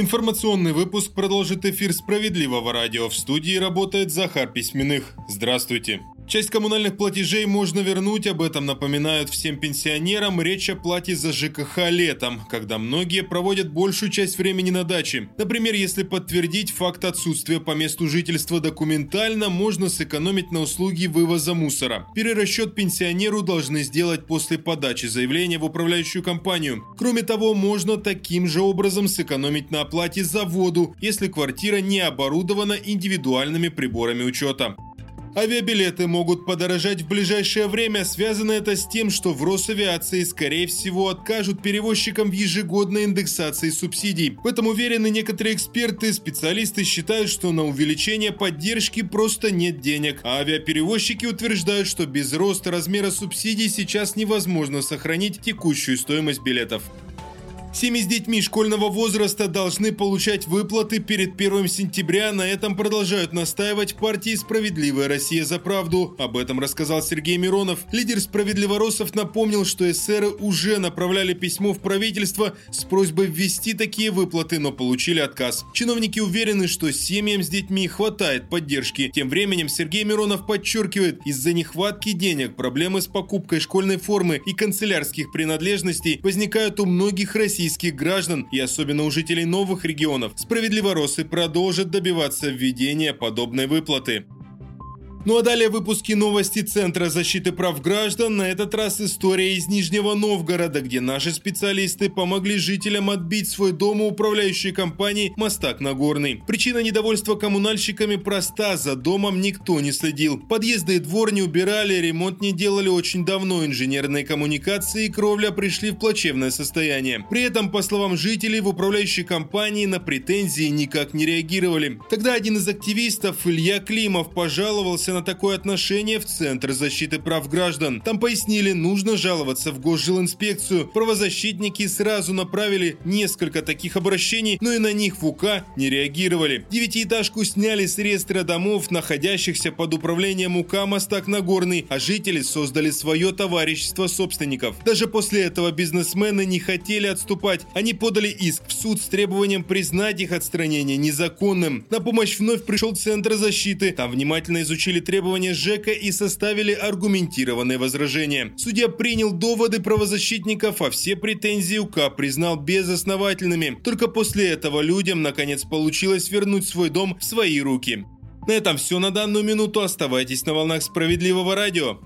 Информационный выпуск продолжит эфир «Справедливого радио». В студии работает Захар Письменных. Здравствуйте. Часть коммунальных платежей можно вернуть, об этом напоминают всем пенсионерам. Речь о плате за ЖКХ летом, когда многие проводят большую часть времени на даче. Например, если подтвердить факт отсутствия по месту жительства документально, можно сэкономить на услуги вывоза мусора. Перерасчет пенсионеру должны сделать после подачи заявления в управляющую компанию. Кроме того, можно таким же образом сэкономить на оплате за воду, если квартира не оборудована индивидуальными приборами учета. Авиабилеты могут подорожать в ближайшее время. Связано это с тем, что в Росавиации, скорее всего, откажут перевозчикам в ежегодной индексации субсидий. В этом уверены некоторые эксперты. Специалисты считают, что на увеличение поддержки просто нет денег. А авиаперевозчики утверждают, что без роста размера субсидий сейчас невозможно сохранить текущую стоимость билетов. Семьи с детьми школьного возраста должны получать выплаты перед 1 сентября. На этом продолжают настаивать партии «Справедливая Россия за правду». Об этом рассказал Сергей Миронов. Лидер «Справедливоросов» напомнил, что эсеры уже направляли письмо в правительство с просьбой ввести такие выплаты, но получили отказ. Чиновники уверены, что семьям с детьми хватает поддержки. Тем временем Сергей Миронов подчеркивает, из-за нехватки денег проблемы с покупкой школьной формы и канцелярских принадлежностей возникают у многих россиян российских граждан и особенно у жителей новых регионов, справедливоросы продолжат добиваться введения подобной выплаты. Ну а далее выпуски новости Центра защиты прав граждан. На этот раз история из Нижнего Новгорода, где наши специалисты помогли жителям отбить свой дом у управляющей компании «Мостак Нагорный». Причина недовольства коммунальщиками проста. За домом никто не следил. Подъезды и двор не убирали, ремонт не делали очень давно. Инженерные коммуникации и кровля пришли в плачевное состояние. При этом, по словам жителей, в управляющей компании на претензии никак не реагировали. Тогда один из активистов, Илья Климов, пожаловался жаловался на такое отношение в Центр защиты прав граждан. Там пояснили, нужно жаловаться в госжилинспекцию. Правозащитники сразу направили несколько таких обращений, но и на них в УК не реагировали. Девятиэтажку сняли с реестра домов, находящихся под управлением УК Мостак Нагорный, а жители создали свое товарищество собственников. Даже после этого бизнесмены не хотели отступать. Они подали иск в суд с требованием признать их отстранение незаконным. На помощь вновь пришел Центр защиты. Там внимательно изучили требования ЖЭКа и составили аргументированные возражения. Судья принял доводы правозащитников, а все претензии УК признал безосновательными. Только после этого людям наконец получилось вернуть свой дом в свои руки. На этом все на данную минуту. Оставайтесь на волнах справедливого радио.